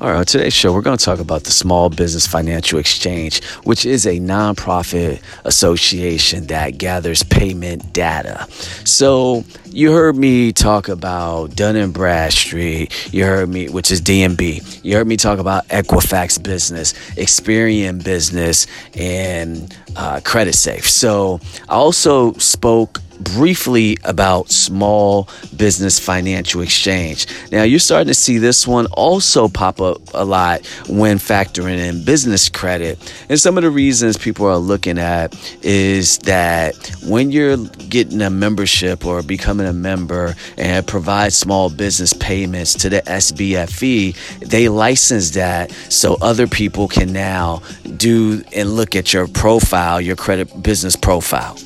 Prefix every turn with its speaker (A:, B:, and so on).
A: All right, today's show, we're going to talk about the Small Business Financial Exchange, which is a nonprofit association that gathers payment data. So, you heard me talk about Dun and Bradstreet. You heard me, which is D&B, You heard me talk about Equifax Business, Experian Business, and uh, Creditsafe. So, I also spoke briefly about small business financial exchange. Now, you're starting to see this one also pop up a lot when factoring in business credit. And some of the reasons people are looking at is that when you're getting a membership or becoming a member and provide small business payments to the SBFE, they license that so other people can now do and look at your profile, your credit business profile.